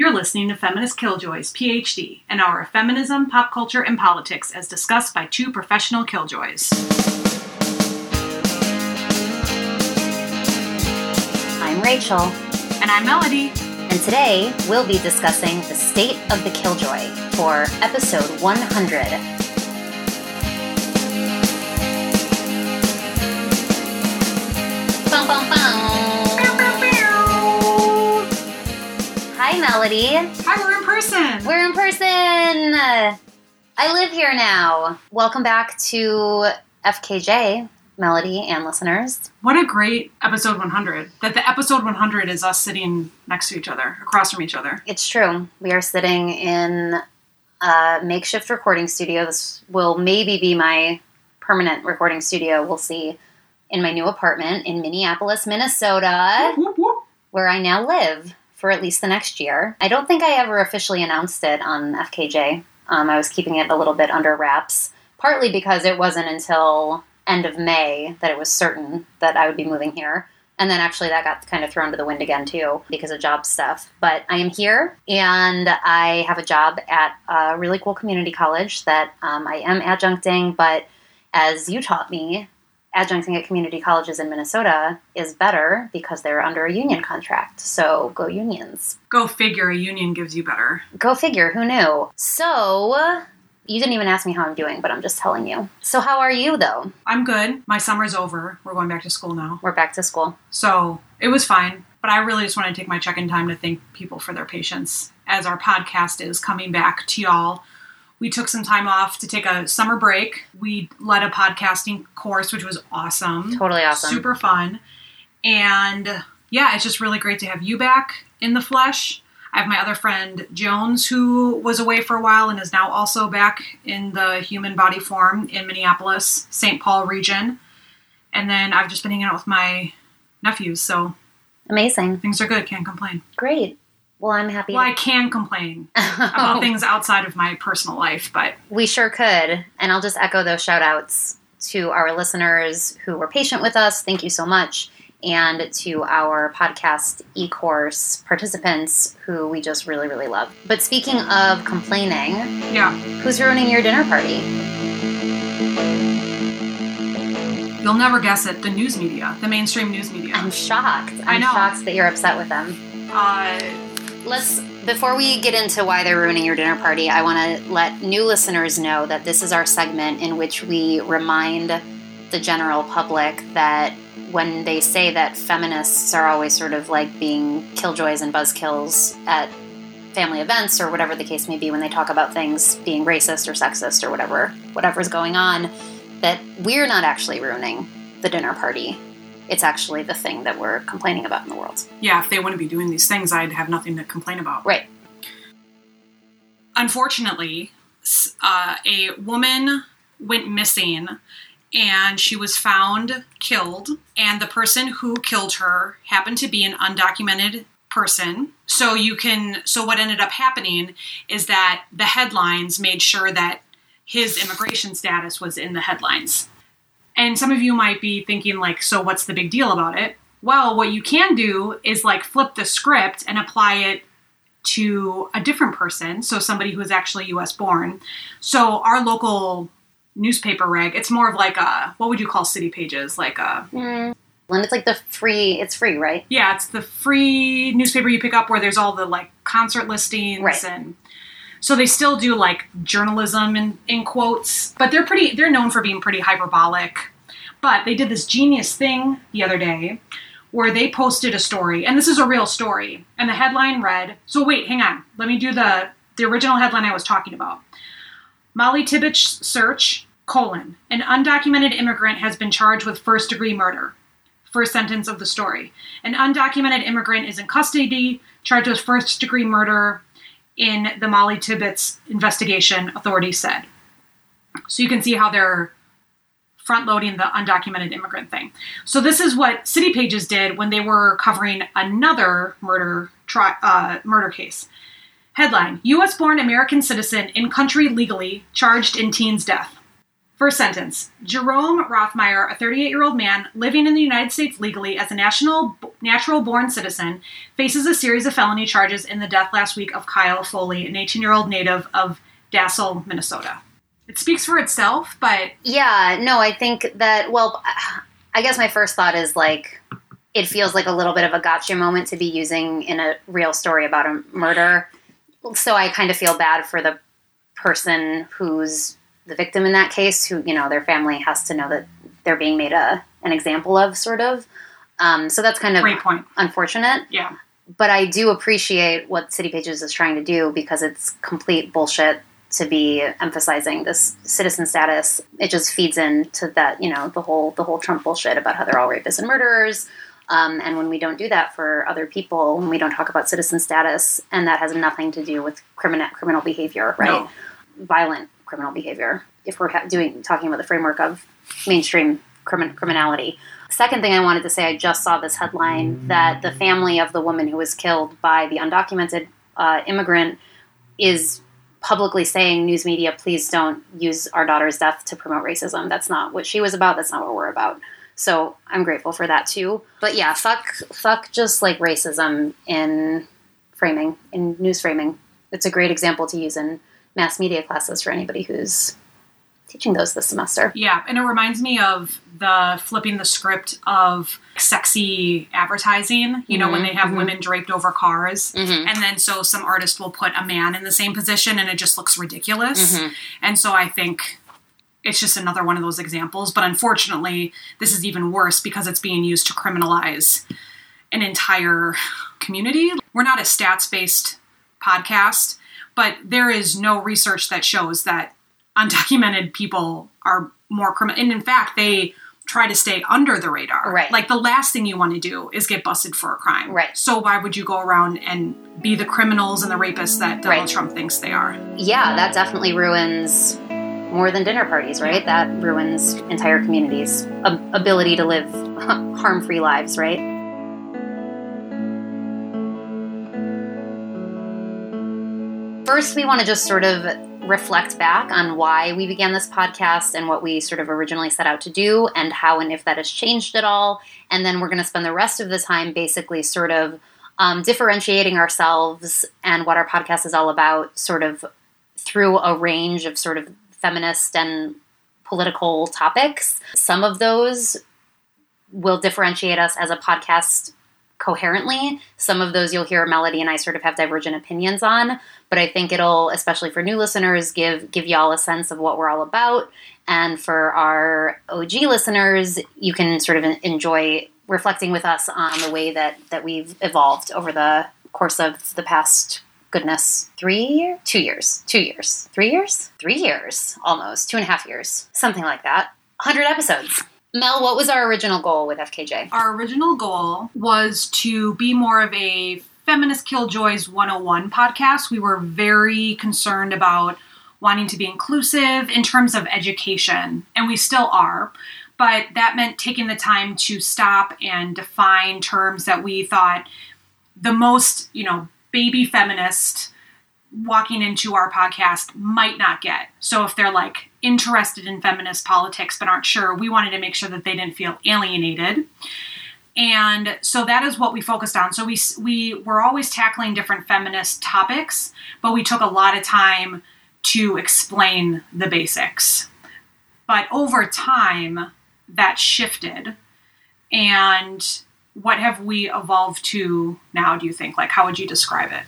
You're listening to Feminist Killjoys, PhD, an hour of feminism, pop culture, and politics as discussed by two professional killjoys. I'm Rachel, And I'm Melody. and today we'll be discussing the state of the killjoy for episode 100. Bum, bum, bum. Hi, Melody. Hi, we're in person. We're in person. I live here now. Welcome back to FKJ, Melody and listeners. What a great episode 100. That the episode 100 is us sitting next to each other, across from each other. It's true. We are sitting in a makeshift recording studio. This will maybe be my permanent recording studio. We'll see. In my new apartment in Minneapolis, Minnesota, Whoop, whoop. where I now live for at least the next year. I don't think I ever officially announced it on FKJ. Um, I was keeping it a little bit under wraps, partly because it wasn't until end of May that it was certain that I would be moving here. And then actually that got kind of thrown to the wind again too because of job stuff. But I am here and I have a job at a really cool community college that um, I am adjuncting. But as you taught me, adjuncting at community colleges in Minnesota is better because they're under a union contract. So go unions. Go figure, a union gives you better. Go figure, who knew? So you didn't even ask me how I'm doing, but I'm just telling you. So how are you though? I'm good. My summer's over. We're going back to school now. We're back to school. So it was fine. But I really just want to take my check in time to thank people for their patience as our podcast is coming back to y'all. We took some time off to take a summer break. We led a podcasting course, which was awesome. Totally awesome. Super fun. And yeah, it's just really great to have you back in the flesh. I have my other friend Jones, who was away for a while and is now also back in the human body form in Minneapolis, St. Paul region. And then I've just been hanging out with my nephews, so Amazing. things are good. Can't complain. Great. Well, I'm happy. Well, I can complain about things outside of my personal life, but we sure could. And I'll just echo those shout outs to our listeners who were patient with us. Thank you so much. And to our podcast e course participants who we just really, really love. But speaking of complaining, yeah, who's ruining your dinner party? you'll never guess it. The news media, the mainstream news media. I'm shocked. I'm I know. shocked that you're upset with them. Uh, Let's before we get into why they're ruining your dinner party, I want to let new listeners know that this is our segment in which we remind the general public that when they say that feminists are always sort of like being killjoys and buzzkills at family events or whatever the case may be when they talk about things being racist or sexist or whatever whatever's going on that we're not actually ruining the dinner party it's actually the thing that we're complaining about in the world yeah, if they wouldn't be doing these things, I'd have nothing to complain about. right unfortunately, uh, a woman went missing and she was found killed. And the person who killed her happened to be an undocumented person. So you can, so what ended up happening is that the headlines made sure that his immigration status was in the headlines. And some of you might be thinking, like, so what's the big deal about it? Well, what you can do is like flip the script and apply it to a different person, so somebody who is actually US born. So our local newspaper reg, it's more of like a what would you call city pages? Like a hmm. and it's like the free it's free right yeah, it's the free newspaper you pick up where there's all the like concert listings Right. and so they still do like journalism in, in quotes, but they're pretty they're known for being pretty hyperbolic. But they did this genius thing the other day where they posted a story, and this is a real story. And the headline read, so wait, hang on. Let me do the the original headline I was talking about. Molly Tibbetts search, colon, an undocumented immigrant has been charged with first degree murder. First sentence of the story. An undocumented immigrant is in custody, charged with first degree murder in the Molly Tibbetts investigation, authorities said. So you can see how they're front loading the undocumented immigrant thing. So this is what City Pages did when they were covering another murder tri- uh, murder case. Headline: U.S. born American citizen in country legally charged in teen's death. First sentence Jerome Rothmeyer, a 38 year old man living in the United States legally as a national, natural born citizen, faces a series of felony charges in the death last week of Kyle Foley, an 18 year old native of Dassel, Minnesota. It speaks for itself, but. Yeah, no, I think that, well, I guess my first thought is like, it feels like a little bit of a gotcha moment to be using in a real story about a murder. So I kind of feel bad for the person who's the victim in that case, who you know their family has to know that they're being made a an example of, sort of. Um, so that's kind of Great point. unfortunate. Yeah. But I do appreciate what City Pages is trying to do because it's complete bullshit to be emphasizing this citizen status. It just feeds into that, you know, the whole the whole Trump bullshit about how they're all rapists and murderers. Um, and when we don't do that for other people, when we don't talk about citizen status, and that has nothing to do with criminal criminal behavior, right? No. Violent criminal behavior. If we're doing talking about the framework of mainstream crimin- criminality. Second thing I wanted to say, I just saw this headline that the family of the woman who was killed by the undocumented uh, immigrant is publicly saying, news media, please don't use our daughter's death to promote racism. That's not what she was about. That's not what we're about. So I'm grateful for that too. But yeah, fuck, fuck, just like racism in framing, in news framing. It's a great example to use in mass media classes for anybody who's teaching those this semester. Yeah, and it reminds me of the flipping the script of sexy advertising. You know, when mm-hmm, they have mm-hmm. women draped over cars, mm-hmm. and then so some artist will put a man in the same position, and it just looks ridiculous. And so I think it's just another one of those examples. But unfortunately, this is even worse because it's being used to criminalize an entire community. We're not a stats based podcast, but there is no research that shows that undocumented people are more criminal. And in fact, they try to stay under the radar. Right. Like the last thing you want to do is get busted for a crime. Right. So why would you go around and be the criminals and the rapists that Donald Right. Trump thinks they are? Yeah, that definitely ruins more than dinner parties, right? That ruins entire communities' ability to live harm free lives, right? First, we want to just sort of reflect back on why we began this podcast and what we sort of originally set out to do, and how and if that has changed at all. And then we're going to spend the rest of the time basically sort of um, differentiating ourselves and what our podcast is all about, sort of through a range of sort of feminist and political topics. Some of those will differentiate us as a podcast coherently. Some of those you'll hear Melody and I sort of have divergent opinions on, but I think it'll, especially for new listeners, give give y'all a sense of what we're all about. And for our OG listeners, you can sort of enjoy reflecting with us on the way that that we've evolved over the course of the past goodness three years two years two years three years three years almost two and a half years something like that 100 episodes mel what was our original goal with fkj Our original goal was to be more of a Feminist Killjoys 101 podcast. We were very concerned about wanting to be inclusive in terms of education, and we still are. But that meant taking the time to stop and define terms that we thought the most, you know, baby feminist walking into our podcast might not get. So if they're like interested in feminist politics but aren't sure, we wanted to make sure that they didn't feel alienated. And so that is what we focused on. So we we were always tackling different feminist topics, but we took a lot of time to explain the basics. But over time, that shifted. And what have we evolved to now, do you think? Like, how would you describe it?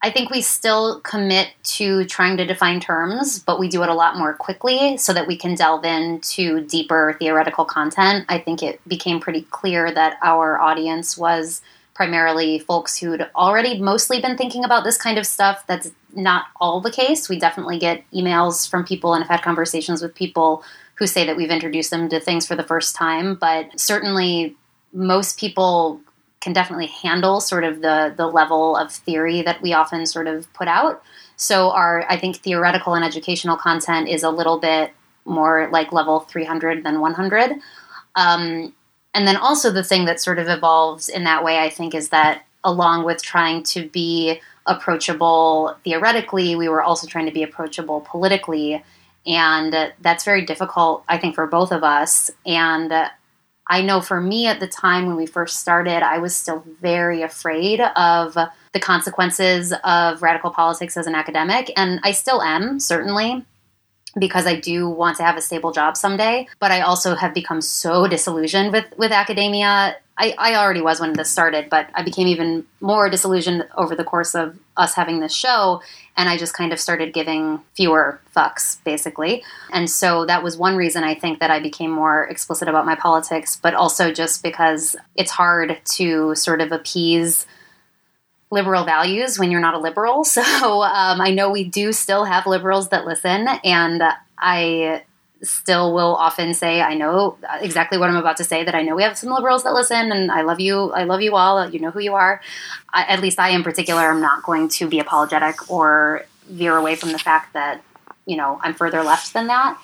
I think we still commit to trying to define terms, but we do it a lot more quickly so that we can delve into deeper theoretical content. I think it became pretty clear that our audience was primarily folks who'd already mostly been thinking about this kind of stuff. That's not all the case. We definitely get emails from people and have had conversations with people who say that we've introduced them to things for the first time, but certainly most people can definitely handle sort of the the level of theory that we often sort of put out. So our I think theoretical and educational content is a little bit more like level 300 than 100. Um, and then also the thing that sort of evolves in that way I think is that along with trying to be approachable theoretically, we were also trying to be approachable politically And that's very difficult, I think, for both of us. And I know for me at the time when we first started, I was still very afraid of the consequences of radical politics as an academic. And I still am, certainly because I do want to have a stable job someday. But I also have become so disillusioned with, with academia. I, I already was when this started, but I became even more disillusioned over the course of us having this show. And I just kind of started giving fewer fucks, basically. And so that was one reason I think that I became more explicit about my politics, but also just because it's hard to sort of appease liberal values when you're not a liberal. So um, I know we do still have liberals that listen, and I still will often say I know exactly what I'm about to say. That I know we have some liberals that listen, and I love you. I love you all. You know who you are. I, at least I, in particular, am not going to be apologetic or veer away from the fact that you know I'm further left than that.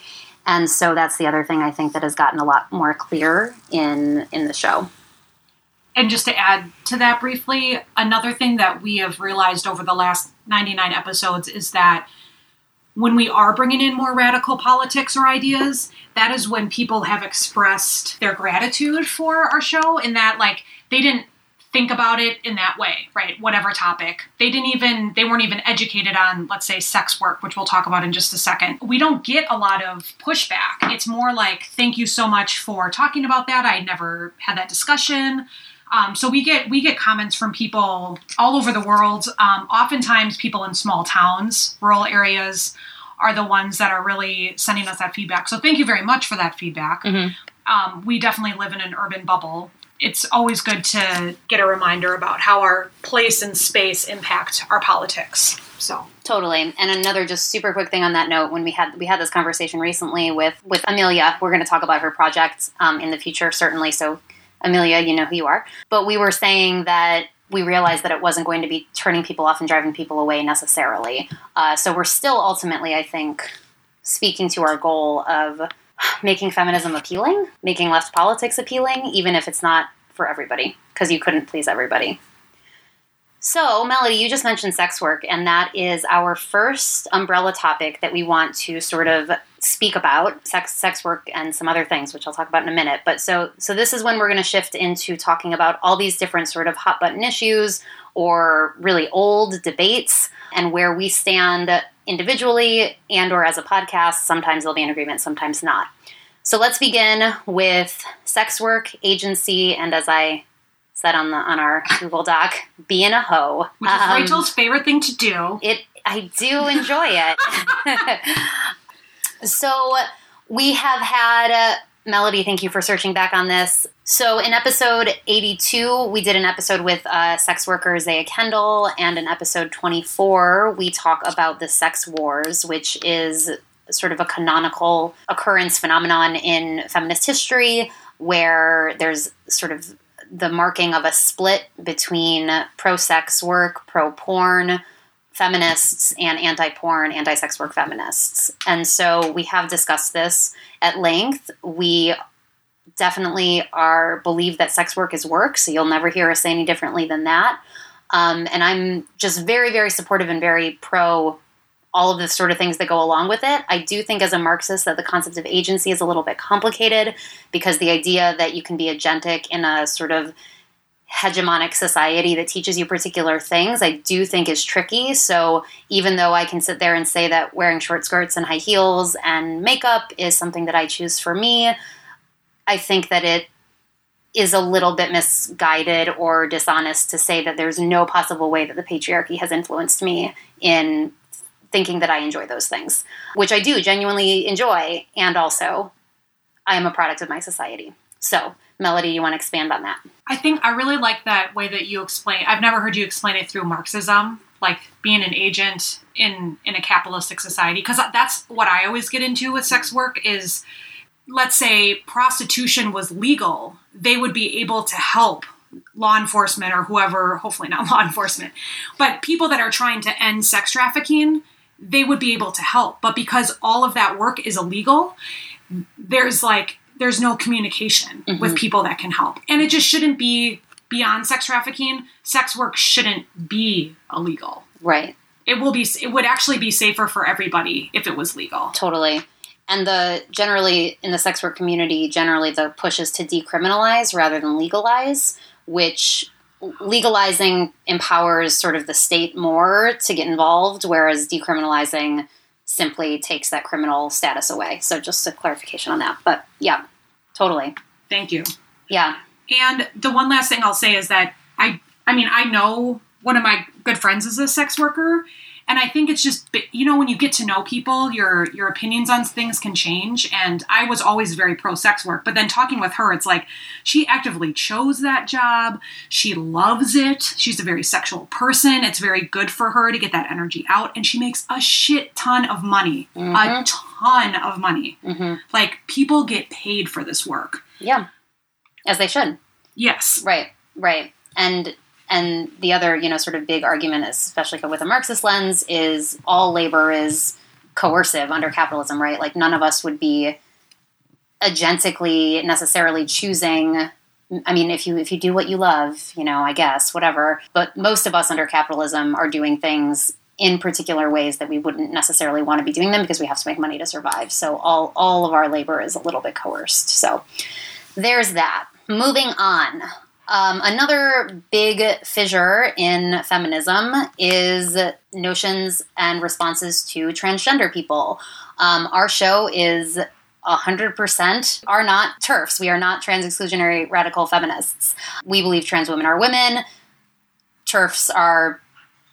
And so that's the other thing I think that has gotten a lot more clear in in the show and just to add to that briefly, another thing that we have realized over the last 99 episodes is that when we are bringing in more radical politics or ideas, that is when people have expressed their gratitude for our show, in that, like, they didn't think about it in that way, right? Whatever topic. They didn't even, they weren't even educated on, let's say, sex work, which we'll talk about in just a second. We don't get a lot of pushback. It's more like, thank you so much for talking about that. I never had that discussion. Um, so we get we get comments from people all over the world. Um, oftentimes, people in small towns, rural areas, are the ones that are really sending us that feedback. So thank you very much for that feedback. Mm-hmm. Um, we definitely live in an urban bubble. It's always good to get a reminder about how our place and space impact our politics. So totally. And another just super quick thing on that note, when we had we had this conversation recently with with Amelia, we're going to talk about her project um, in the future, certainly. So Amelia, you know who you are. But we were saying that we realized that it wasn't going to be turning people off and driving people away necessarily. Uh, so we're still ultimately, I think, speaking to our goal of making feminism appealing, making left politics appealing, even if it's not for everybody, because you couldn't please everybody. So, Melody, you just mentioned sex work, and that is our first umbrella topic that we want to sort of speak about sex, sex work, and some other things, which I'll talk about in a minute. But so, so this is when we're going to shift into talking about all these different sort of hot button issues or really old debates and where we stand individually and or as a podcast. Sometimes they'll be in agreement, sometimes not. So let's begin with sex work, agency, and as I said on the on our Google Doc, being a hoe. Which is um, Rachel's favorite thing to do. It I do enjoy it. so we have had uh, Melody, thank you for searching back on this. So, in episode 82, we did an episode with uh, sex worker Zaya Kendall, and in episode 24, we talk about the sex wars, which is sort of a canonical occurrence phenomenon in feminist history where there's sort of the marking of a split between pro sex work, pro porn feminists, and anti porn, anti sex work feminists. And so we have discussed this at length. We definitely are believe that sex work is work, so you'll never hear us say any differently than that. Um, and I'm just very, very supportive and very pro all of the sort of things that go along with it. I do think, as a Marxist, that the concept of agency is a little bit complicated because the idea that you can be agentic in a sort of hegemonic society that teaches you particular things, I do think is tricky. So even though I can sit there and say that wearing short skirts and high heels and makeup is something that I choose for me, I think that it is a little bit misguided or dishonest to say that there's no possible way that the patriarchy has influenced me in thinking that I enjoy those things, which I do genuinely enjoy. And also, I am a product of my society. So, Melody, you want to expand on that? I think I really like that way that you explain. I've never heard you explain it through Marxism, like being an agent in in a capitalistic society, because that's what I always get into with sex work. Is let's say prostitution was legal, they would be able to help law enforcement or whoever, hopefully not law enforcement, but people that are trying to end sex trafficking they would be able to help. But because all of that work is illegal, there's like there's no communication mm-hmm. with people that can help. And it just shouldn't be beyond sex trafficking. Sex work shouldn't be illegal. Right. It will be it would actually be safer for everybody if it was legal. Totally. and the generally in the sex work community, generally the push is to decriminalize rather than legalize, which legalizing empowers sort of the state more to get involved, whereas decriminalizing simply takes that criminal status away. So just a clarification on that. But yeah, totally. Thank you. Yeah. And the one last thing I'll say is that I I mean, I know one of my good friends is a sex worker and I think it's just you know when you get to know people, your your opinions on things can change. And I was always very pro sex work, but then talking with her, it's like she actively chose that job. She loves it. She's a very sexual person. It's very good for her to get that energy out, and she makes a shit ton of money, Mm-hmm. a ton of money. Mhm. Like people get paid for this work. Yeah. As they should. Yes. Right, right. And and the other, you know, sort of big argument, especially with a Marxist lens, is all labor is coercive under capitalism, right? Like none of us would be agentically necessarily choosing I mean, if you if you do what you love, you know, I guess whatever. But most of us under capitalism are doing things in particular ways that we wouldn't necessarily want to be doing them because we have to make money to survive. So all all of our labor is a little bit coerced. So there's that. Moving on. Um, another big fissure in feminism is notions and responses to transgender people. Um, our show is 100% are not TERFs. We are not trans exclusionary radical feminists. We believe trans women are women. TERFs are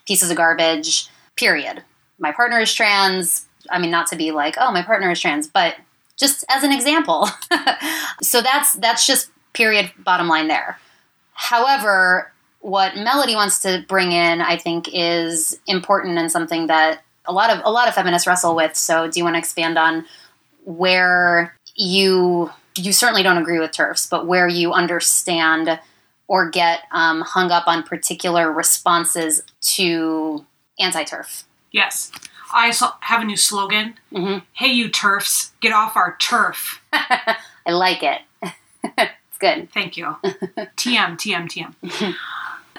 pieces of garbage, period. My partner is trans. I mean, not to be like, oh, my partner is trans, but just as an example. so that's that's just period bottom line there. However, what Melody wants to bring in, I think, is important and something that a lot of a lot of feminists wrestle with. So, do you want to expand on where you you certainly don't agree with turfs, but where you understand or get um, hung up on particular responses to anti-turf? Yes. I have a new slogan. Mhm. Hey, you turfs, get off our turf. I like it. Good. Thank you. TM, TM, TM.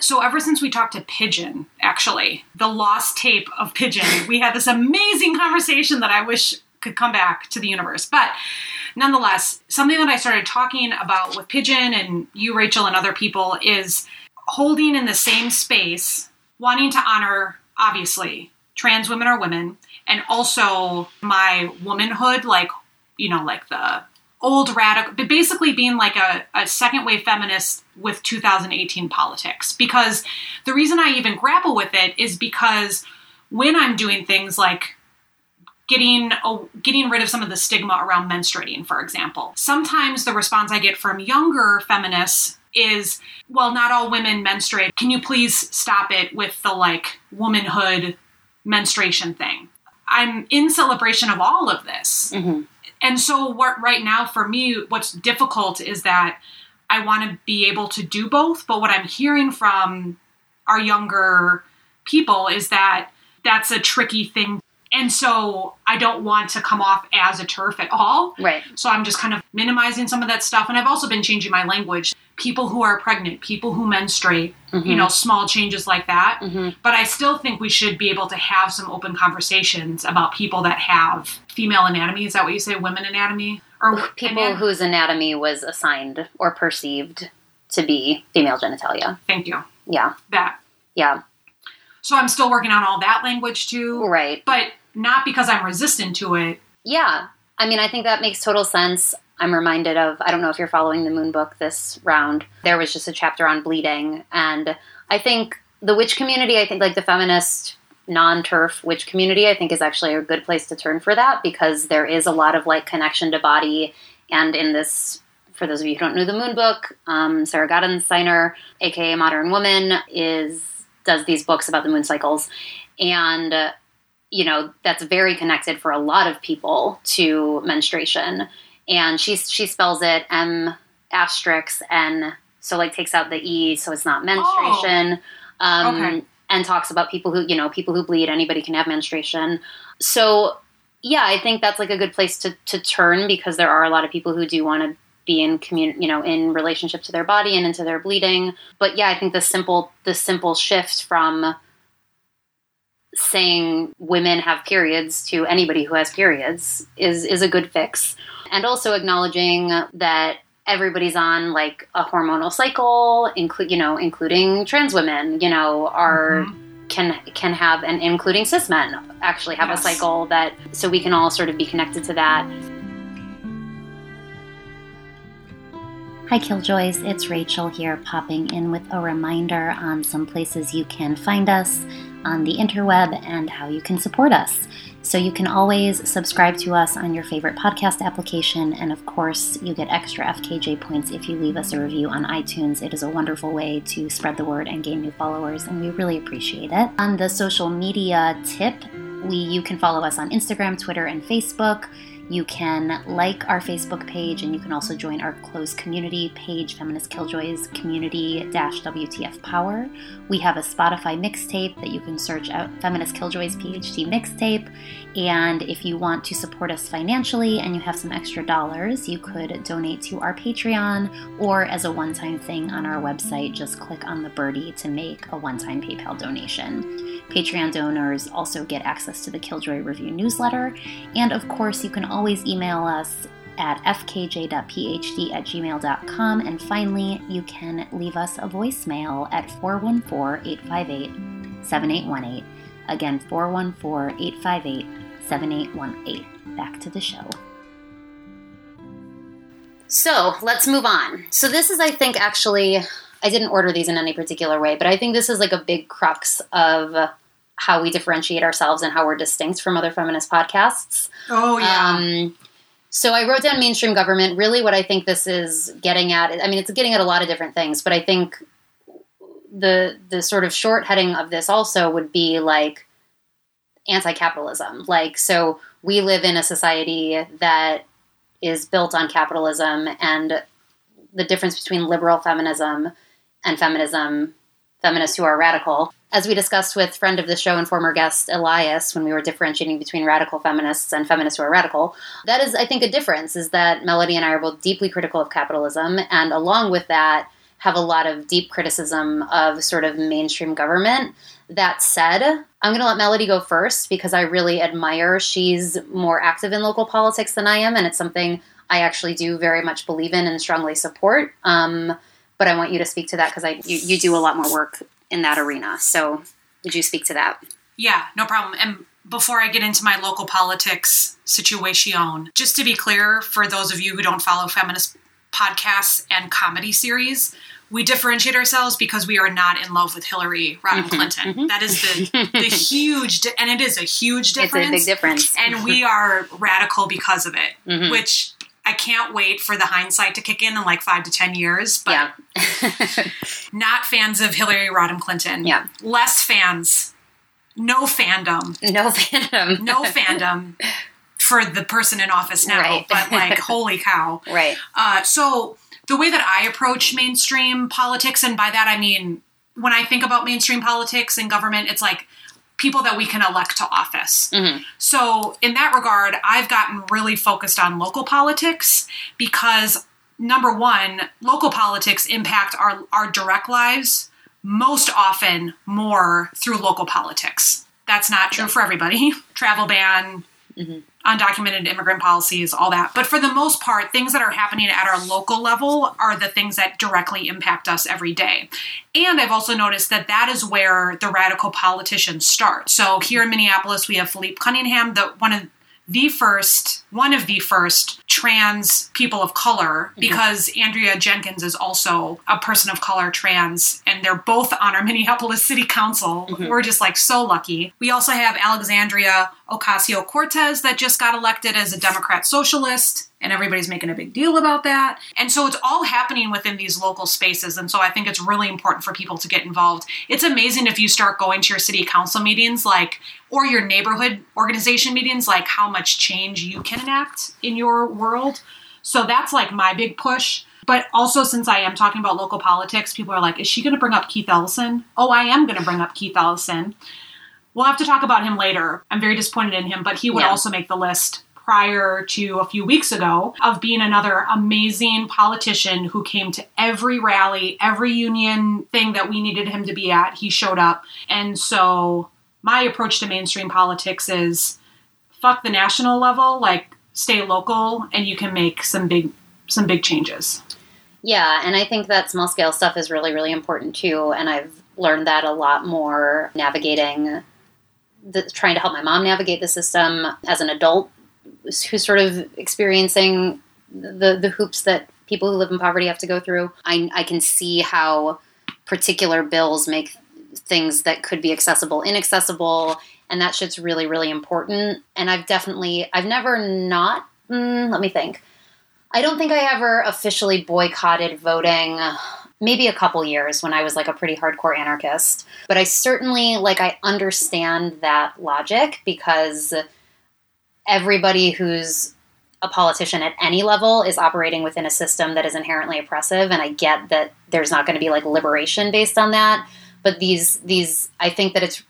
So, ever since we talked to Pigeon, actually, the lost tape of Pigeon, we had this amazing conversation that I wish could come back to the universe. But nonetheless, something that I started talking about with Pigeon and you, Rachel, and other people is holding in the same space, wanting to honor, obviously, trans women are women, and also my womanhood, like, you know, like the old radical, but basically being like a, a second wave feminist with 2018 politics. Because the reason I even grapple with it is because when I'm doing things like getting getting rid of some of the stigma around menstruating, for example, sometimes the response I get from younger feminists is, "Well, not all women menstruate. Can you please stop it with the like womanhood menstruation thing?" I'm in celebration of all of this. Mhm. And so, what right now for me, what's difficult is that I want to be able to do both. But what I'm hearing from our younger people is that that's a tricky thing. And so, I don't want to come off as a turf at all. Right. So, I'm just kind of minimizing some of that stuff. And I've also been changing my language. People who are pregnant, people who menstruate, you know, small changes like that. Mhm. But I still think we should be able to have some open conversations about people that have female anatomy. Is that what you say? Women anatomy? Or People ana- whose anatomy was assigned or perceived to be female genitalia. Thank you. Yeah. That. Yeah. So I'm still working on all that language too. Right. But not because I'm resistant to it. Yeah. I mean, I think that makes total sense. I'm reminded of, I don't know if you're following the Moon Book this round. There was just a chapter on bleeding. And I think the witch community, I think like the feminist non turf witch community, I think is actually a good place to turn for that because there is a lot of like connection to body. And in this, for those of you who don't know the Moon Book, um, Sarah Gottesdiener, aka Modern Woman, is does these books about the moon cycles. And you know that's very connected for a lot of people to menstruation. And she she spells it m asterisk n so like takes out the e so it's not menstruation. Um, Okay. and talks about people who you know people who bleed anybody can have menstruation. So yeah i think that's like a good place to to turn because there are a lot of people who do want to be in commun you know in relationship to their body and into their bleeding. But yeah i think the simple the simple shift from saying women have periods to anybody who has periods is is a good fix. And also acknowledging that everybody's on like a hormonal cycle, include you know, including trans women, you know, are Mhm. can can have and including cis men actually have Yes. a cycle that so we can all sort of be connected to that. Hi Killjoys, it's Rachel here popping in with a reminder on some places you can find us on the interweb and how you can support us. So you can always subscribe to us on your favorite podcast application, and of course, you get extra FKJ points if you leave us a review on iTunes. It is a wonderful way to spread the word and gain new followers, and we really appreciate it. On the social media tip, we you can follow us on Instagram, Twitter, and Facebook. You can like our Facebook page, and you can also join our closed community page, Feminist Killjoys Community WTF Power. We have a Spotify mixtape that you can search out Feminist Killjoys PhD mixtape. And if you want to support us financially and you have some extra dollars, you could donate to our Patreon or as a one time thing on our website, just click on the birdie to make a one time PayPal donation. Patreon donors also get access to the Killjoy Review newsletter. And of course, you can always email us at fkj.phd at gmail.com. And finally, you can leave us a voicemail at 414 858 7818. Again, 414 858 7818. Back to the show. So let's move on. So, this is, I think, actually, I didn't order these in any particular way, but I think this is like a big crux of how we differentiate ourselves and how we're distinct from other feminist podcasts. Oh yeah. Um, so I wrote down mainstream government. Really, what I think this is getting at, I mean, it's getting at a lot of different things, but I think the the sort of short heading of this also would be like anti-capitalism. Like, so we live in a society that is built on capitalism, and the difference between liberal feminism and feminism, feminists who are radical. As we discussed with friend of the show and former guest Elias when we were differentiating between radical feminists and feminists who are radical, that is, I think, a difference is that Melody and I are both deeply critical of capitalism, and along with that, have a lot of deep criticism of sort of mainstream government. That said, I'm going to let Melody go first because I really admire she's more active in local politics than I am, and it's something I actually do very much believe in and strongly support. Um, but I want you to speak to that because I you, you do a lot more work in that arena. So would you speak to that? Yeah, no problem. And before I get into my local politics situation, just to be clear for those of you who don't follow feminist podcasts and comedy series, we differentiate ourselves because we are not in love with Hillary Rodham Clinton. That is the the huge, di- and it is a huge difference. It's a big difference. and we are radical because of it, Mhm. which I can't wait for the hindsight to kick in in like five to ten years. But yeah. not fans of Hillary Rodham Clinton. Yeah. less fans, no fandom no fandom. no fandom for the person in office now, Right. but like, holy cow. Right. Uh, so, the way that I approach mainstream politics, and by that I mean when I think about mainstream politics and government, it's like people that we can elect to office. Mhm. So, in that regard, I've gotten really focused on local politics because number one, local politics impact our, our direct lives most often more through local politics. That's not true for everybody. Travel ban, undocumented immigrant policies, all that. But for the most part, things that are happening at our local level are the things that directly impact us every day. And I've also noticed that that is where the radical politicians start. So here in Minneapolis, we have Phillipe Cunningham, the one of the first, one of the first trans people of color, mm-hmm. because Andrea Jenkins is also a person of color, trans, and they're both on our Minneapolis City Council. Mm-hmm. We're just like so lucky. We also have Alexandria Ocasio Cortez that just got elected as a Democrat socialist and everybody's making a big deal about that. And so it's all happening within these local spaces. And so I think it's really important for people to get involved. It's amazing if you start going to your city council meetings, like, or your neighborhood organization meetings, like how much change you can enact in your world. So that's like my big push. But also, since I am talking about local politics, people are like, is she going to bring up Keith Ellison? Oh, I am going to bring up Keith Ellison. We'll have to talk about him later. I'm very disappointed in him, but he would Yeah. also make the list prior to a few weeks ago of being another amazing politician who came to every rally, every union thing that we needed him to be at. He showed up. And so my approach to mainstream politics is fuck the national level, like stay local, and you can make some big some big changes. Yeah, and I think that small scale stuff is really, really important too. And I've learned that a lot more navigating, the, trying to help my mom navigate the system as an adult who's sort of experiencing the, the hoops that people who live in poverty have to go through. I, I can see how particular bills make things that could be accessible inaccessible. And that shit's really, really important. And I've definitely, I've never not, mm, let me think. I don't think I ever officially boycotted voting. Maybe a couple years when I was like a pretty hardcore anarchist. But I certainly like I understand that logic because everybody who's a politician at any level is operating within a system that is inherently oppressive and I get that there's not going to be like liberation based on that but these these I think that it's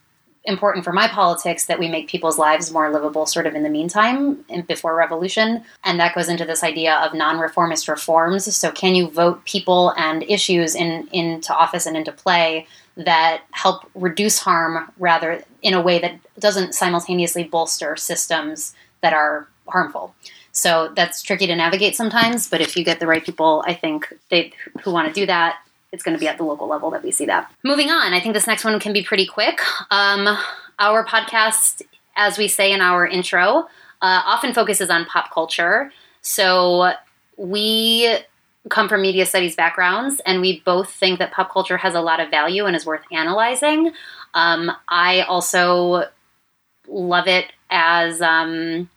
important for my politics that we make people's lives more livable sort of in the meantime before revolution. And that goes into this idea of non-reformist reforms. So can you vote people and issues in into office and into play that help reduce harm rather in a way that doesn't simultaneously bolster systems that are harmful? So that's tricky to navigate sometimes but if you get the right people i think they who want to do that it's going to be at the local level that we see that. Moving on, I think this next one can be pretty quick. Um, our podcast, as we say in our intro, uh, often focuses on pop culture. So we come from media studies backgrounds, and we both think that pop culture has a lot of value and is worth analyzing. Um, I also love it as um,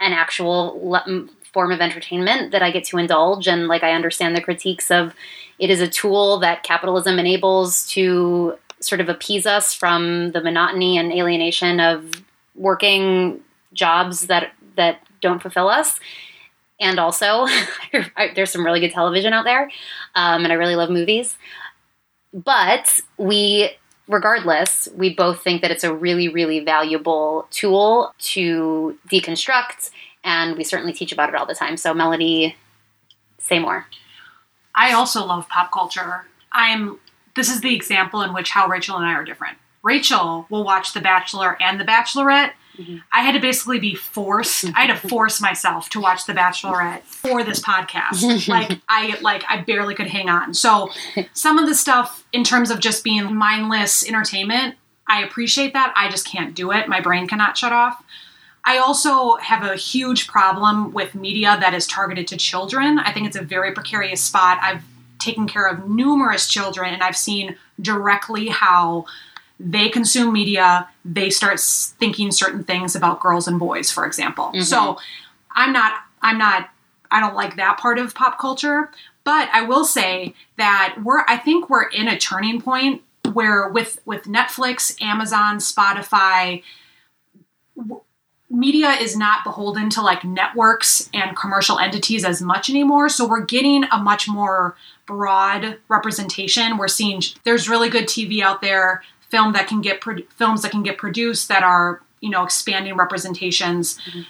an actual le- form of entertainment that I get to indulge, and like I understand the critiques of it is a tool that capitalism enables to sort of appease us from the monotony and alienation of working jobs that that don't fulfill us. And also, there's some really good television out there, um, and I really love movies. But we, regardless, we both think that it's a really, really valuable tool to deconstruct, and we certainly teach about it all the time. So, Melody, say more. I also love pop culture. I'm this is the example in which how Rachel and I are different. Rachel will watch The Bachelor and The Bachelorette. Mm-hmm. I had to basically be forced. I had to force myself to watch The Bachelorette for this podcast. like I like I barely could hang on. So some of the stuff in terms of just being mindless entertainment, I appreciate that. I just can't do it. My brain cannot shut off. I also have a huge problem with media that is targeted to children. I think it's a very precarious spot. I've taken care of numerous children and I've seen directly how they consume media, they start thinking certain things about girls and boys, for example. Mm-hmm. So I'm not, I'm not, I don't like that part of pop culture. But I will say that we're, I think we're in a turning point where with with Netflix, Amazon, Spotify, media is not beholden to like networks and commercial entities as much anymore. So we're getting a much more broad representation. We're seeing there's really good TV out there, film that can get pro- films that can get produced that are you know expanding representations. Mm-hmm.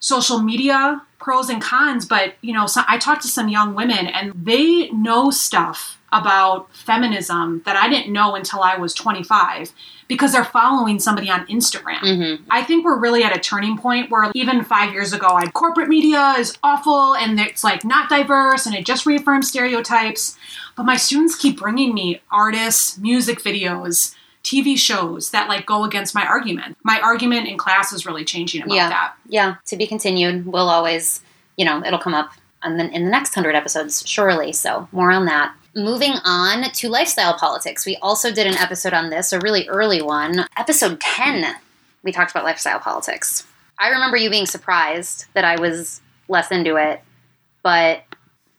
Social media pros and cons, but you know, so I talked to some young women and they know stuff about feminism that I didn't know until I was 25 because they're following somebody on Instagram. Mm-hmm. I think we're really at a turning point where even five years ago, I corporate media is awful and it's like not diverse and it just reaffirms stereotypes. But my students keep bringing me artists, music videos, TV shows that like go against my argument. My argument in class is really changing about yeah. that. Yeah, to be continued. We'll always, you know, it'll come up in the, in the next hundred episodes, surely. So more on that. Moving on to lifestyle politics. We also did an episode on this, a really early one. Episode 10, we talked about lifestyle politics. I remember you being surprised that I was less into it, but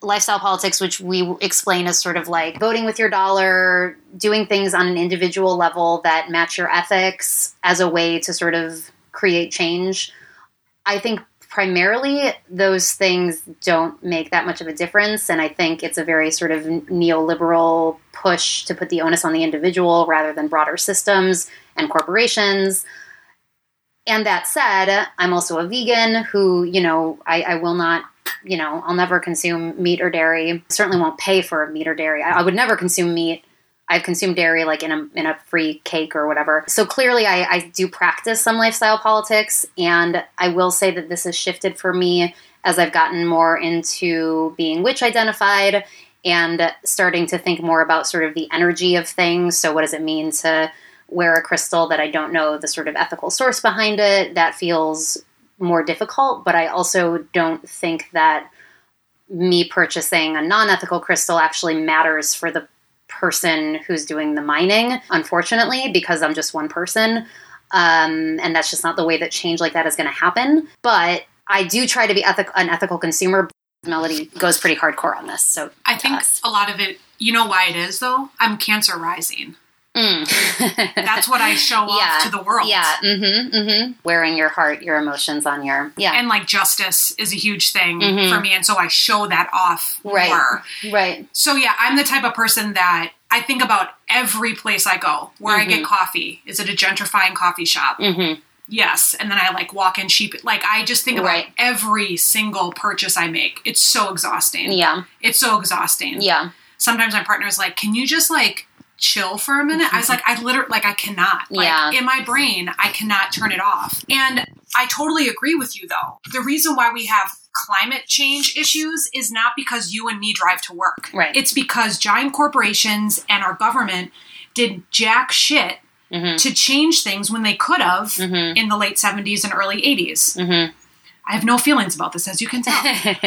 lifestyle politics, which we explain as sort of like voting with your dollar, doing things on an individual level that match your ethics as a way to sort of create change. I think primarily those things don't make that much of a difference. And i think it's a very sort of neoliberal push to put the onus on the individual rather than broader systems and corporations. And that said i'm also a vegan who you know i, I will not you know i'll never consume meat or dairy. Certainly won't pay for meat or dairy. I, I would never consume meat I've consumed dairy like in a in a free cake or whatever. So clearly, I, I do practice some lifestyle politics, and I will say that this has shifted for me as I've gotten more into being witch identified and starting to think more about sort of the energy of things. So, what does it mean to wear a crystal that I don't know the sort of ethical source behind it? That feels more difficult, but I also don't think that me purchasing a non ethical crystal actually matters for the person who's doing the mining, unfortunately, because I'm just one person. Um, and that's just not the way that change like that is going to happen. But I do try to be ethic- an ethical consumer. Melody goes pretty hardcore on this. So I think us. a lot of it, you know why it is though? I'm cancer rising. Mm. That's what I show off to the world. Yeah. Mm-hmm. Mm-hmm. Wearing your heart, your emotions on your yeah. And like justice is a huge thing Mhm. for me. And so I show that off Right. more. right. So yeah, I'm the type of person that I think about every place I go where I get coffee. Is it a gentrifying coffee shop? Mm-hmm. Yes. And then I like walk in cheap. Like I just think about Right. every single purchase I make. It's so exhausting. Yeah. It's so exhausting. Yeah. Sometimes my partner's like, "Can you just like chill for a minute?" I was like, "I literally like I cannot. Like Yeah. in my brain, I cannot turn it off." And I totally agree with you though. The reason why we have climate change issues is not because you and me drive to work. Right. It's because giant corporations and our government did jack shit Mhm. to change things when they could have Mhm. in the late 70s and early 80s. Mm-hmm. I have no feelings about this, as you can tell.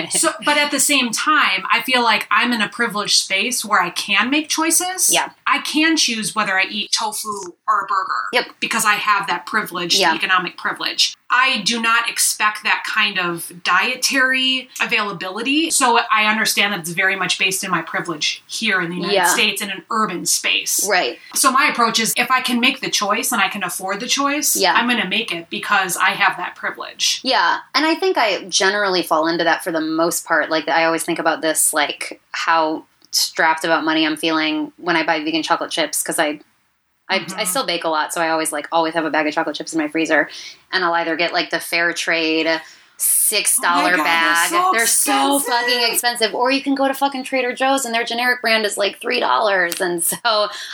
so, but at the same time, I feel like I'm in a privileged space where I can make choices. Yeah. I can choose whether I eat tofu or a burger. Yep. Because I have that privilege, Yeah. economic privilege. I do not expect that kind of dietary availability. So I understand that it's very much based in my privilege here in the United Yeah. States in an urban space. right. So my approach is if I can make the choice and I can afford the choice, Yeah. I'm going to make it because I have that privilege. Yeah, and I think I generally fall into that for the most part. Like I always think about this, like how strapped about money I'm feeling when I buy vegan chocolate chips because I, I, Mhm. I still bake a lot, so I always like always have a bag of chocolate chips in my freezer, and I'll either get like the fair trade six dollar Oh bag. they're so so fucking expensive. Or you can go to fucking Trader Joe's and their generic brand is like three dollars, and so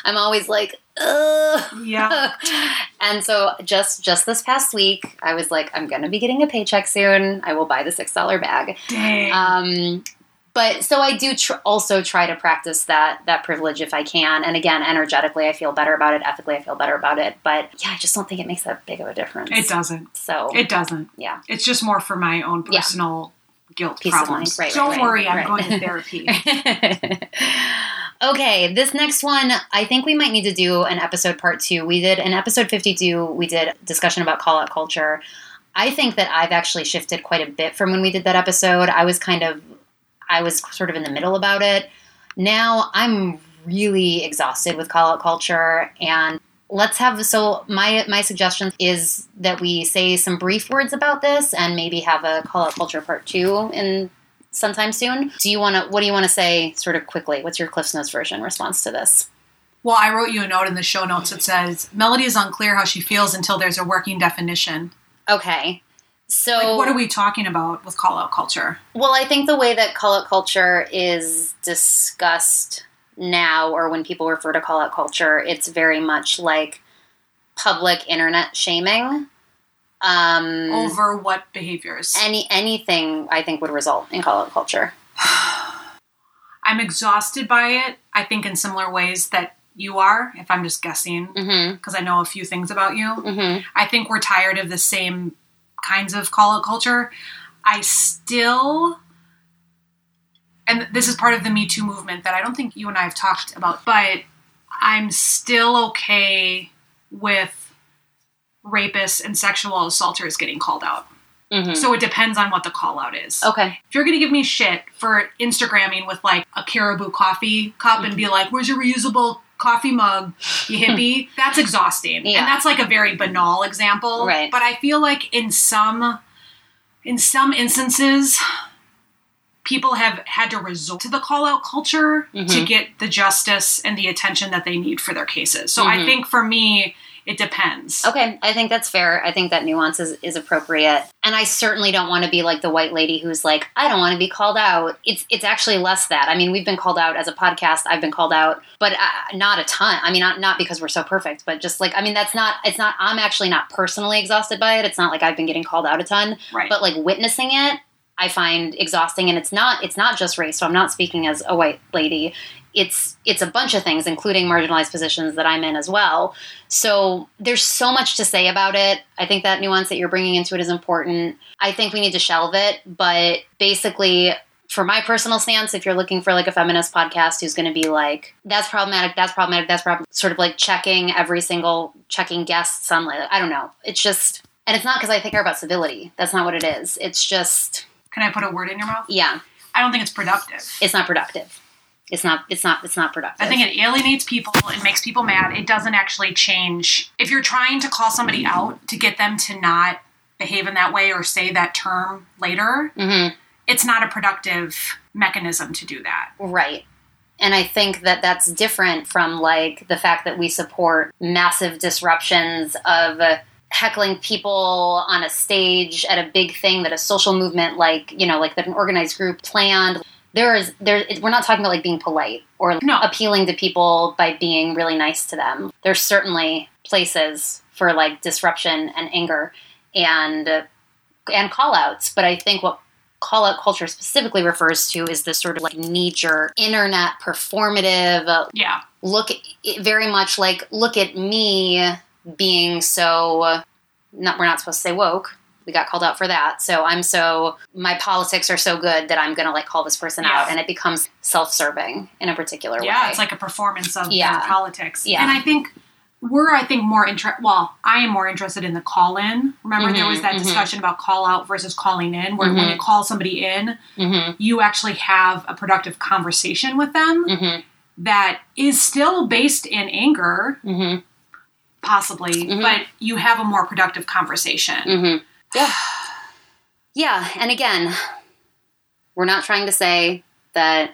I'm always like, ugh. Yeah. and so just just this past week, I was like, I'm gonna be getting a paycheck soon. I will buy the six dollar bag. Dang. Um, but so I do tr- also try to practice that that privilege if I can. And again, energetically, I feel better about it. Ethically, I feel better about it. But yeah, I just don't think it makes that big of a difference. it doesn't. So It doesn't. yeah. It's just more for my own Yeah. personal guilt Peace problems. Right, Don't right, worry, right, I'm going to therapy. okay, this next one, I think we might need to do an episode part two. We did in episode 52, we did discussion about call out culture. I think that I've actually shifted quite a bit from when we did that episode. I was kind of, I was sort of in the middle about it. Now I'm really exhausted with call out culture and let's have so my my suggestion is that we say some brief words about this and maybe have a call out culture part two in sometime soon. Do you want to? What do you want to say, sort of quickly? What's your Cliff's Notes version response to this? well, I wrote you a note in the show notes that says Melody is unclear how she feels until there's a working definition. Okay, so Like, what are we talking about with call out culture? well, I think the way that call out culture is discussed now, or when people refer to call out culture, it's very much like public internet shaming. Um, Over what behaviors? any anything I think would result in call out culture. I'm exhausted by it. I think in similar ways that you are, if I'm just guessing, Mm-hmm. because I know a few things about you. Mm-hmm. I think we're tired of the same kinds of call out culture. I still, and this is part of the Me Too movement that I don't think you and I have talked about, but I'm still okay with rapists and sexual assaulters getting called out. Mm-hmm. So it depends on what the call out is. Okay. If you're gonna give me shit for Instagramming with like a caribou coffee cup and be like, "Where's your reusable coffee mug, you hippie?" that's exhausting, Yeah. and that's like a very banal example. Right. But I feel like in some, in some instances, people have had to resort to the call out culture to Mhm. get the justice and the attention that they need for their cases. So I Mhm. think for me, it depends. Okay, I think that's fair. I think that nuance is, is appropriate. And I certainly don't want to be like the white lady who's like, I don't want to be called out. It's it's actually less that. I mean, we've been called out as a podcast. I've been called out, but uh, not a ton. I mean, not not because we're so perfect, but just like I mean, that's not. It's not. I'm actually not personally exhausted by it. It's not like I've been getting called out a ton, Right. but like witnessing it. I find exhausting, and it's not. It's not just race. So I'm not speaking as a white lady. It's it's a bunch of things, including marginalized positions that I'm in as well. So there's so much to say about it. I think that nuance that you're bringing into it is important. I think we need to shelve it, but basically, for my personal stance, if you're looking for like a feminist podcast who's going to be like, that's problematic, that's problematic, that's problem, sort of like checking every single checking guests on like, I don't know. It's just, and it's not because I think about civility. That's not what it is. It's just, Can I put a word in your mouth? yeah, I don't think it's productive. it's not productive. It's not. It's not. It's not productive. I think it alienates people. It makes people mad. It doesn't actually change. If you're trying to call somebody out to get them to not behave in that way or say that term later, Mhm. it's not a productive mechanism to do that. Right. And I think that that's different from like the fact that we support massive disruptions of heckling people on a stage at a big thing that a social movement like, you know, like that an organized group planned. There is there we're not talking about like being polite or No. appealing to people by being really nice to them. There's certainly places for like disruption and anger and uh, and call outs, but I think what call out culture specifically refers to is this sort of like knee jerk internet performative uh, Yeah. look very much like look at me being so not we're not supposed to say woke we got called out for that so i'm so my politics are so good that i'm gonna like call this person out and it becomes self-serving in a particular Yeah, way Yeah, it's like a performance of Yeah. their politics. Yeah. And I think we're, I think, more interested. Well, I am more interested in the call in. Remember, there Mhm, was that mhm. discussion about call out versus calling in, where when Mhm. you call somebody in, hmm you actually have a productive conversation with them hmm that is still based in anger, possibly, but you have a more productive conversation. Yeah. Yeah, and again, we're not trying to say that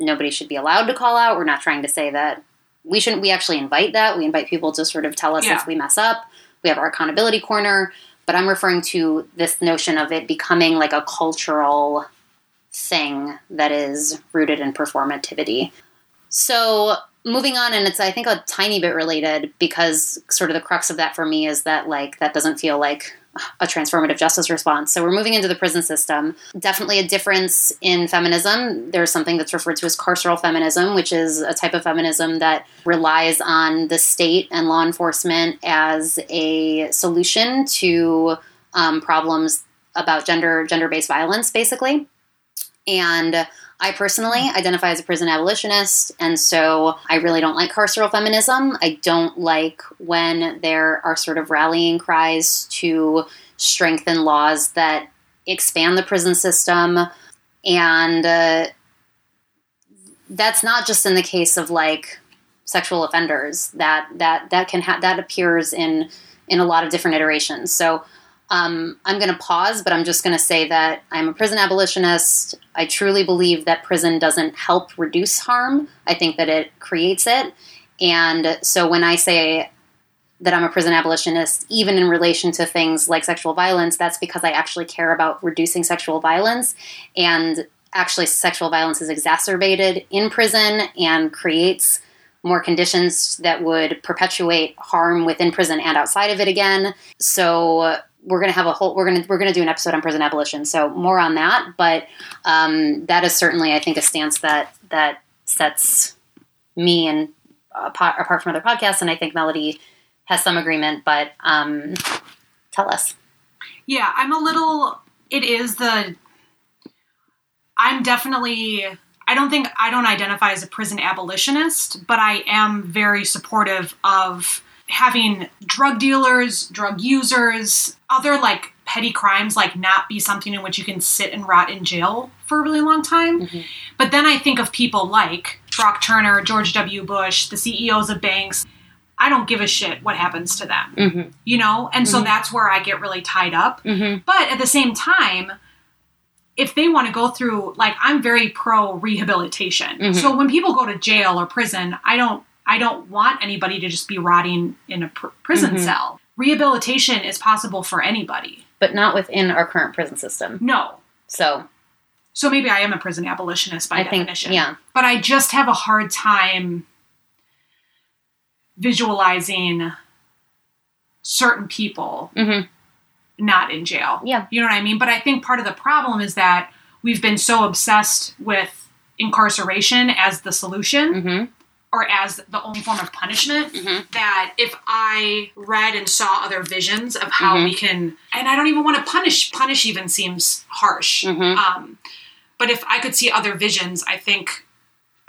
nobody should be allowed to call out. We're not trying to say that we shouldn't. We actually invite that. We invite people to sort of tell us Yeah. if we mess up. We have our accountability corner. But I'm referring to this notion of it becoming like a cultural thing that is rooted in performativity. So moving on, and it's I think a tiny bit related because sort of the crux of that for me is that like that doesn't feel like a transformative justice response. So we're moving into the prison system. Definitely a difference in feminism. There's something that's referred to as carceral feminism, which is a type of feminism that relies on the state and law enforcement as a solution to um, problems about gender gender based violence, basically. And I personally identify as a prison abolitionist, and so I really don't like carceral feminism. I don't like when there are sort of rallying cries to strengthen laws that expand the prison system. And uh, that's not just in the case of like sexual offenders. That that that can ha- that appears in in a lot of different iterations. So um, I'm going to pause, but I'm just going to say that I'm a prison abolitionist. I truly believe that prison doesn't help reduce harm. I think that it creates it. And so when I say that I'm a prison abolitionist, even in relation to things like sexual violence, that's because I actually care about reducing sexual violence. And actually, sexual violence is exacerbated in prison and creates more conditions that would perpetuate harm within prison and outside of it again. So we're going to have a whole we're going to we're going to do an episode on prison abolition. So more on that, but um, that is certainly I think a stance that that sets me and apart, apart from other podcasts, and I think Melody has some agreement. But um, tell us. Yeah, I'm a little. It is the. I'm definitely. I don't think I don't identify as a prison abolitionist, but I am very supportive of having drug dealers, drug users, other like petty crimes like not be something in which you can sit and rot in jail for a really long time. Mhm. But then I think of people like Brock Turner, George W. Bush, the CEOs of banks. I don't give a shit what happens to them, Mm-hmm. you know? And so Mhm. that's where I get really tied up. Mm-hmm. But at the same time, if they want to go through, like, I'm very pro rehabilitation. Mhm. So when people go to jail or prison, I don't. I don't want anybody to just be rotting in a pr- prison Mhm. cell. Rehabilitation is possible for anybody. But not within our current prison system. No. So So maybe I am a prison abolitionist by I think, definition. yeah. But I just have a hard time visualizing certain people hmm not in jail. Yeah. You know what I mean? But I think part of the problem is that we've been so obsessed with incarceration as the solution hmm or as the only form of punishment Mhm. that if I read and saw other visions of how Mhm. we can and I don't even want to punish punish even seems harsh. Mhm. Um but if I could see other visions, I think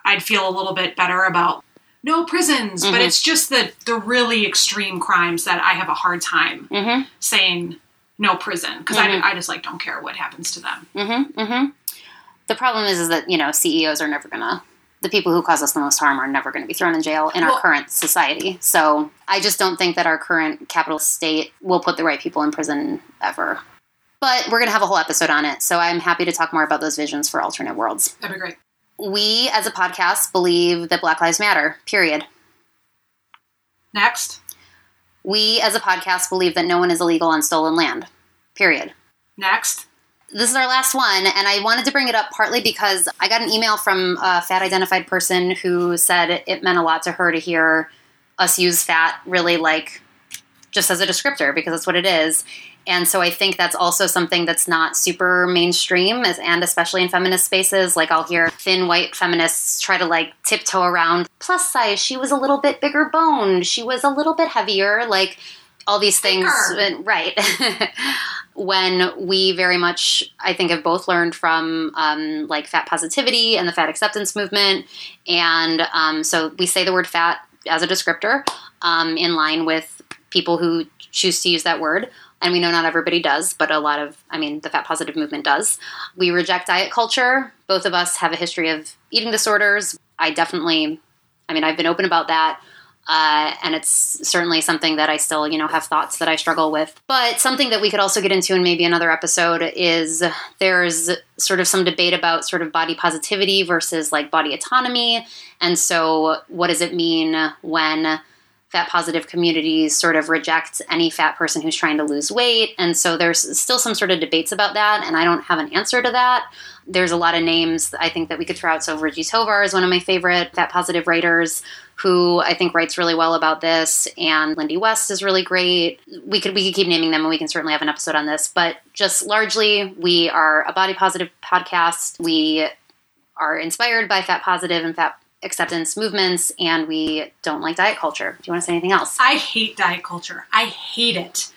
I'd feel a little bit better about no prisons, but Mhm. it's just the the really extreme crimes that I have a hard time hmm saying no prison because. I, I just like don't care what happens to them. The problem is, is that you know CEOs are never gonna. The people who cause us the most harm are never going to be thrown in jail in Well- our current society. So I just don't think that our current capitalist state will put the right people in prison ever. But we're going to have a whole episode on it. So I'm happy to talk more about those visions for alternate worlds. That'd be great. We, as a podcast, believe that Black Lives Matter, period. Next, We, as a podcast, believe that no one is illegal on stolen land, period. next. This is our last one, and I wanted to bring it up partly because I got an email from a fat identified person who said it meant a lot to her to hear us use fat really like just as a descriptor because that's what it is. And so I think that's also something that's not super mainstream, as, and especially in feminist spaces. Like I'll hear thin white feminists try to like tiptoe around plus size. She was a little bit bigger boned. She was a little bit heavier. Like all these things, Thicker. right? when we very much, I think, have both learned from um, like fat positivity and the fat acceptance movement, and um, so we say the word fat as a descriptor um, in line with people who choose to use that word. And we know not everybody does, but a lot of, I mean, the fat positive movement does. We reject diet culture. Both of us have a history of eating disorders. I definitely, I mean, I've been open about that. Uh, and it's certainly something that I still, you know, have thoughts that I struggle with. But something that we could also get into in maybe another episode is there's sort of some debate about sort of body positivity versus like body autonomy. And so, what does it mean when fat positive communities sort of rejects any fat person who's trying to lose weight? And so, there's still some sort of debates about that, and I don't have an answer to that. There's a lot of names I think that we could throw out. So, Virgie Tovar is one of my favorite fat positive writers who I think writes really well about this, and Lindy West is really great. We could we could keep naming them, and we can certainly have an episode on this. But just largely, we are a body positive podcast. We are inspired by fat positive and fat acceptance movements, and we don't like diet culture. Do you want to say anything else? I hate diet culture. I hate it.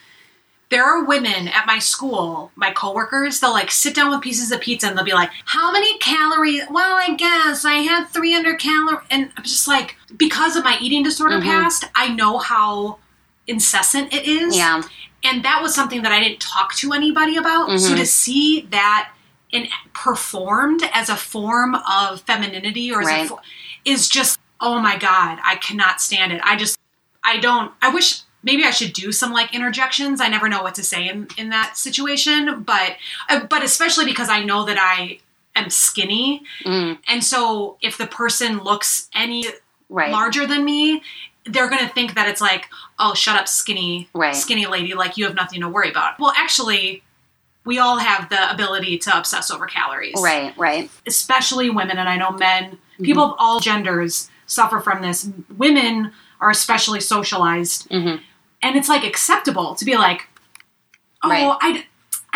There are women at my school, my coworkers, they'll like sit down with pieces of pizza and they'll be like, How many calories? Well, I guess I had 300 calories. And I'm just like, because of my eating disorder Mhm. past, I know how incessant it is. Yeah, And that was something that I didn't talk to anybody about. So Mhm. to see that in, performed as a form of femininity or as Right. a fo- is just oh my god, I cannot stand it. I just I don't I wish maybe I should do some like interjections. I never know what to say in in that situation, but uh, but especially because I know that I am skinny. Mm, And so if the person looks any right. larger than me, they're going to think that it's like, oh, shut up, skinny, Right. skinny lady, like you have nothing to worry about. Well, actually, we all have the ability to obsess over calories, Right, right. Especially women, and I know men, Mm-hmm. people of all genders suffer from this. Women are especially socialized, Mhm. and it's like acceptable to be like, oh, Right. I.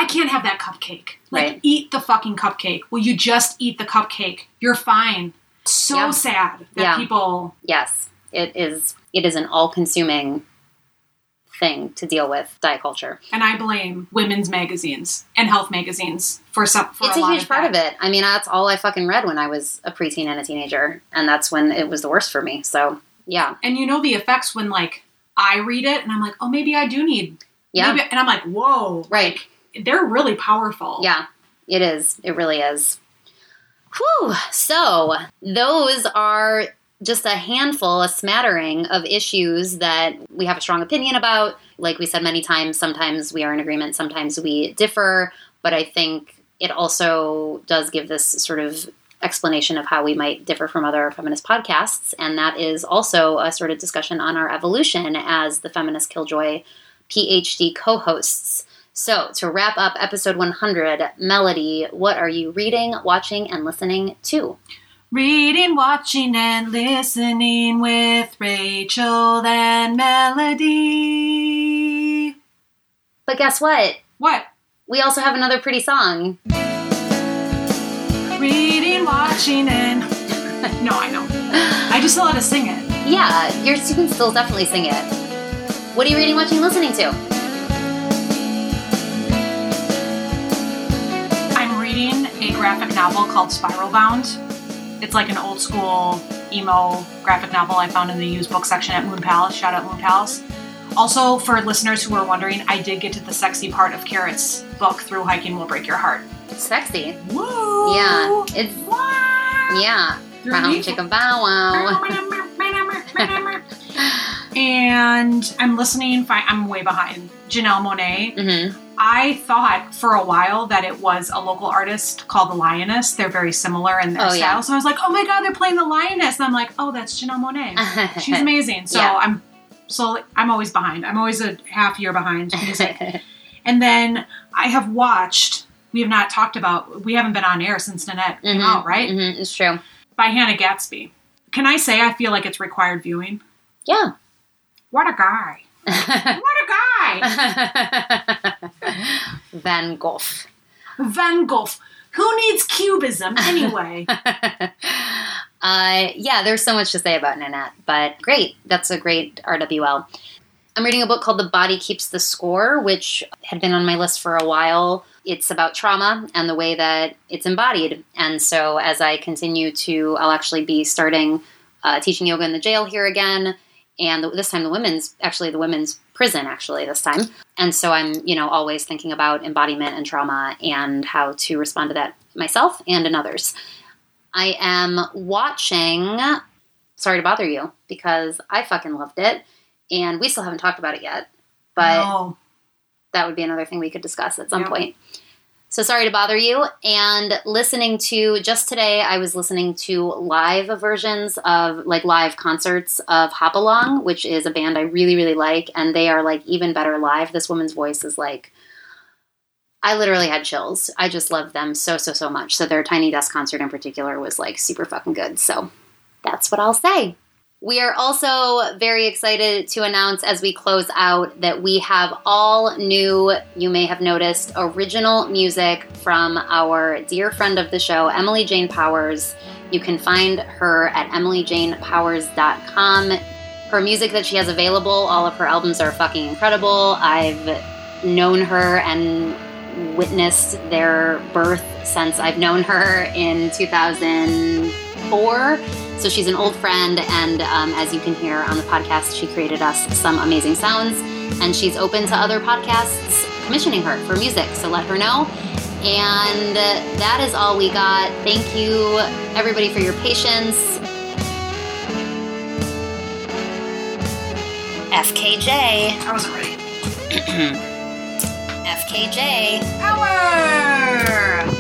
I can't have that cupcake. Like, Right. eat the fucking cupcake. Will you just eat the cupcake? You're fine. So Yeah. sad that Yeah. people Yes, it is. It is an all-consuming thing to deal with diet culture. and I blame women's magazines and health magazines for some. For it's a, a huge of part that. of it. I mean, that's all I fucking read when I was a preteen and a teenager, and that's when it was the worst for me. So, yeah, And you know the effects when like I read it and I'm like, oh, maybe I do need. yeah, Maybe, and I'm like, whoa, right. they're really powerful. Yeah, it is. It really is. Whew. So, those are just a handful, a smattering of issues that we have a strong opinion about. Like we said many times, sometimes we are in agreement, sometimes we differ. But I think it also does give this sort of explanation of how we might differ from other feminist podcasts. And that is also a sort of discussion on our evolution as the Feminist Killjoy PhD co hosts. So, to wrap up episode 100, Melody, what are you reading, watching, and listening to? Reading, watching, and listening with Rachel and Melody. But guess what? What? We also have another pretty song. Reading, watching, and. no, I know. I just know how to sing it. Yeah, your students still definitely sing it. What are you reading, watching, listening to? I'm reading a graphic novel called Spiral Bound. It's like an old school emo graphic novel I found in the used book section at Moon Palace. Shout out Moon Palace. Also, for listeners who are wondering, I did get to the sexy part of Carrot's book, Thru-Hiking Will Break Your Heart. Sexy. Woo! Yeah, it's Wow! yeah. Brown chicken bow wow. and I'm listening. I'm way behind. Janelle Monáe. hmm I thought for a while that it was a local artist called the Lioness. They're very similar in their Oh, style. yeah. So I was like, oh my god, they're playing the Lioness. And I'm like, oh, that's Janelle Monáe. She's amazing. So Yeah. I'm so I'm always behind. I'm always a half year behind music. and then I have watched. We have not talked about. We haven't been on air since Nanette came Mhm, out, right? mhm, it's true. By Hannah Gadsby. Can I say I feel like it's required viewing? Yeah. What a guy! What a guy! Van Gogh. Van Gogh. Who needs cubism anyway? uh, yeah, there's so much to say about Nanette, but great. That's a great RWL. I'm reading a book called The Body Keeps the Score, which had been on my list for a while. It's about trauma and the way that it's embodied. And so, as I continue to, I'll actually be starting uh, teaching yoga in the jail here again. And the, this time, the women's, actually, the women's prison, actually, this time. And so, I'm, you know, always thinking about embodiment and trauma and how to respond to that myself and in others. I am watching Sorry to Bother You because I fucking loved it. And we still haven't talked about it yet. But no. That would be another thing we could discuss at some Yeah. point. So sorry to bother you. And listening to just today, I was listening to live versions of like live concerts of Hop Along, which is a band I really, really like. And they are like even better live. This woman's voice is like, I literally had chills. I just love them so, so, so much. So their Tiny Desk concert in particular was like super fucking good. So that's what I'll say. We are also very excited to announce as we close out that we have all new, you may have noticed, original music from our dear friend of the show, Emily Jane Powers. You can find her at emilyjanepowers.com. Her music that she has available, all of her albums are fucking incredible. I've known her and witnessed their birth since I've known her in 2004. So she's an old friend, and um, as you can hear on the podcast, she created us some amazing sounds. And she's open to other podcasts commissioning her for music, so let her know. And uh, that is all we got. Thank you, everybody, for your patience. FKJ. I wasn't ready. FKJ. Power!